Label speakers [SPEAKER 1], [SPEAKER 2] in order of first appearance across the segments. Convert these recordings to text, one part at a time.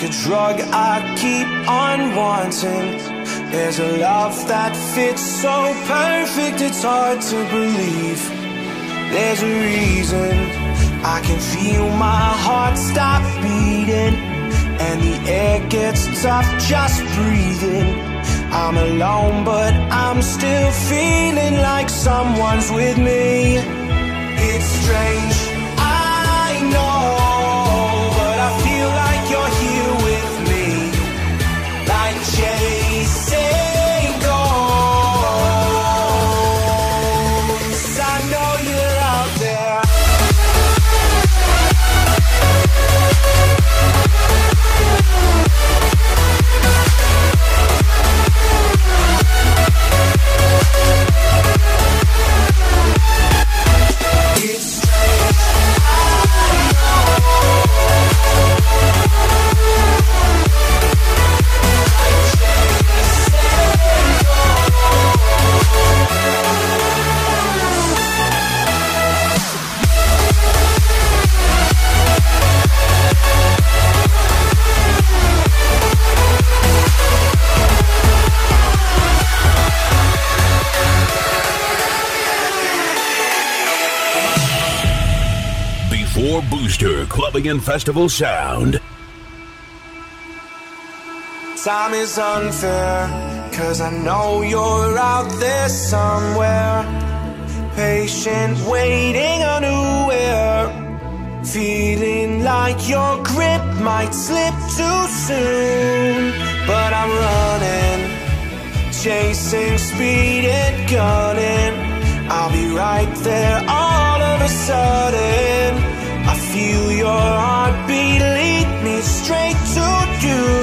[SPEAKER 1] Like a drug I keep on wanting. There's a love that fits so perfect, it's hard to believe. There's a reason I can feel my heart stop beating, and the air gets tough just breathing. I'm alone, but I'm still feeling like someone's with me. It's strange, I know,
[SPEAKER 2] Clubbing and Festival Sound.
[SPEAKER 1] Time is unfair, cause I know you're out there somewhere. Patient, waiting unaware. Feeling like your grip might slip too soon. But I'm running, chasing speed and gunning. I'll be right there all of a sudden. Feel your heartbeat lead me straight to you.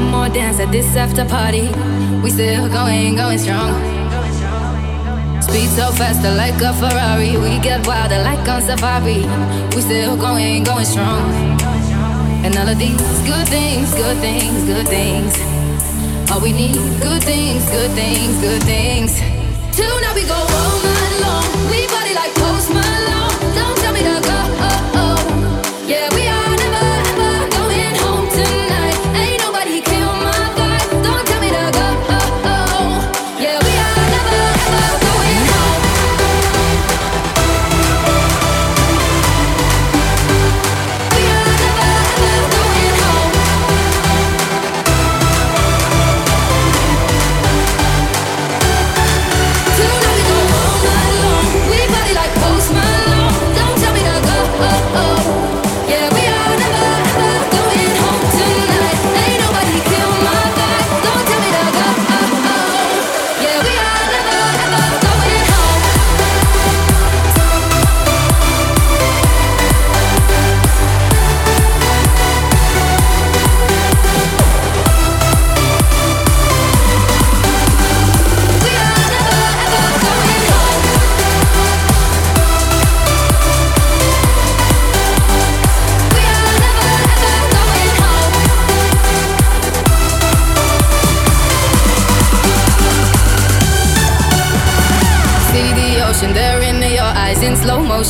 [SPEAKER 3] One more dance at this after party. We still going, going strong. Speed so faster like a Ferrari. We get wilder like on safari. We still going, going strong. And all of these good things, good things, good things. All we need, good things, good things, good things. Till now we go all night long. We party like Post Malone. Don't tell me to go. Yeah, we are.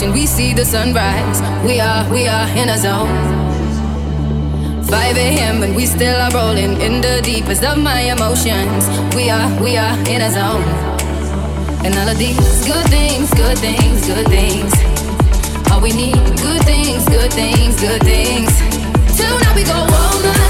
[SPEAKER 3] Motion, we see the sunrise. We are, we are in a zone. 5 a.m. and we still are rolling in the deepest of my emotions. We are, we are in a zone. And all of these good things, good things, good things. All we need, good things, good things, good things. Till now we go all night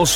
[SPEAKER 3] and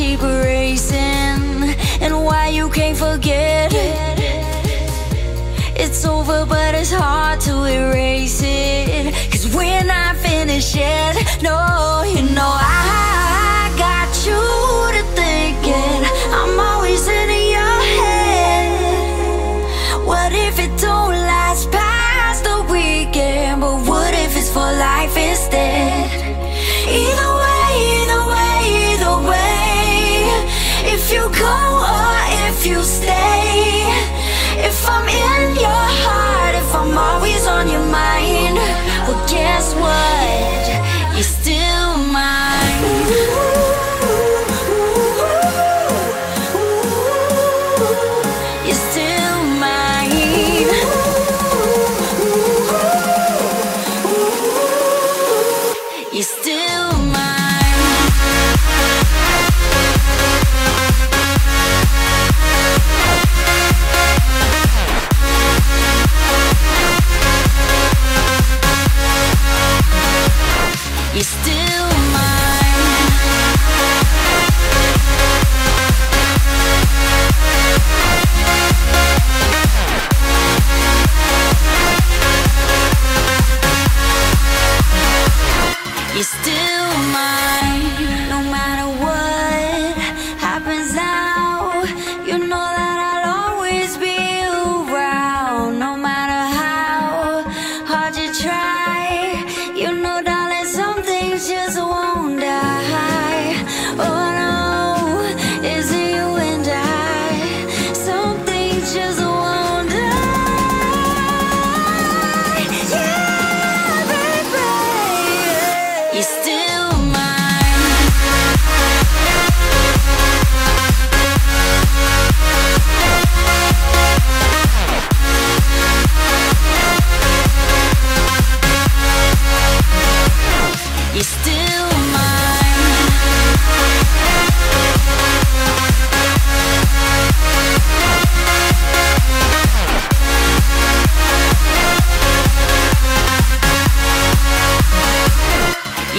[SPEAKER 3] keep racing. And why you can't forget in your heart if I'm always on your
[SPEAKER 2] mind.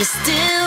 [SPEAKER 2] you still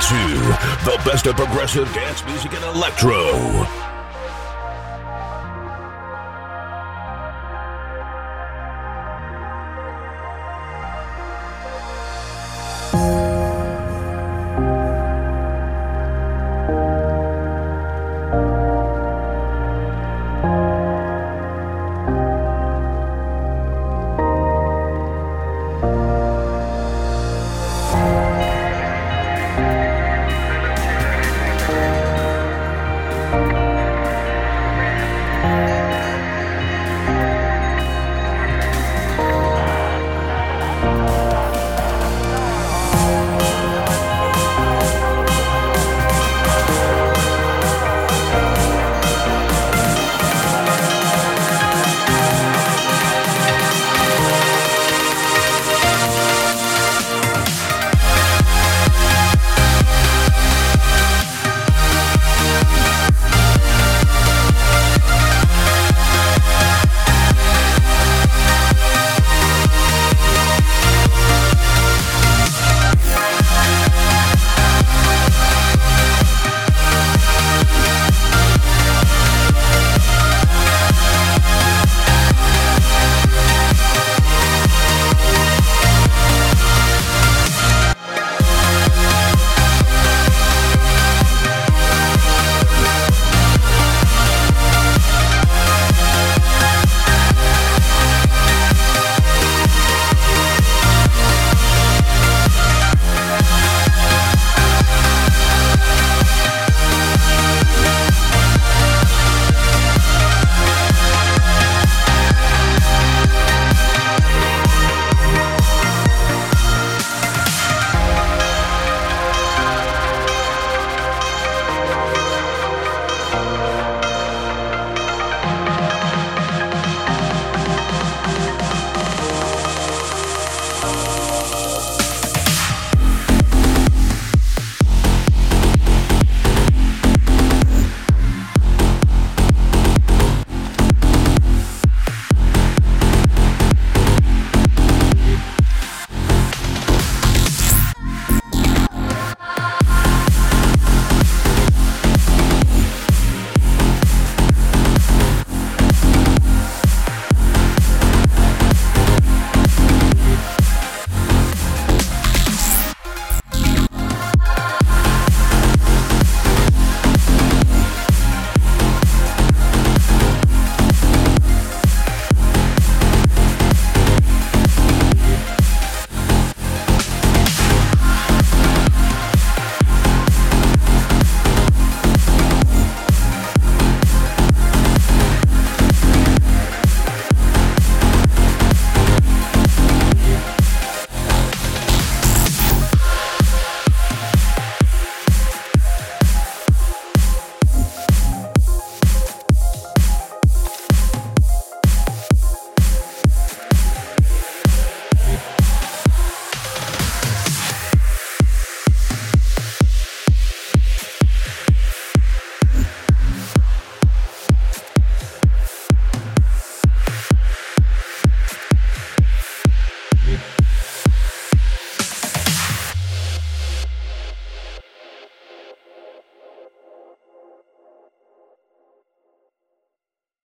[SPEAKER 2] sound. the best of progressive dance music and electro.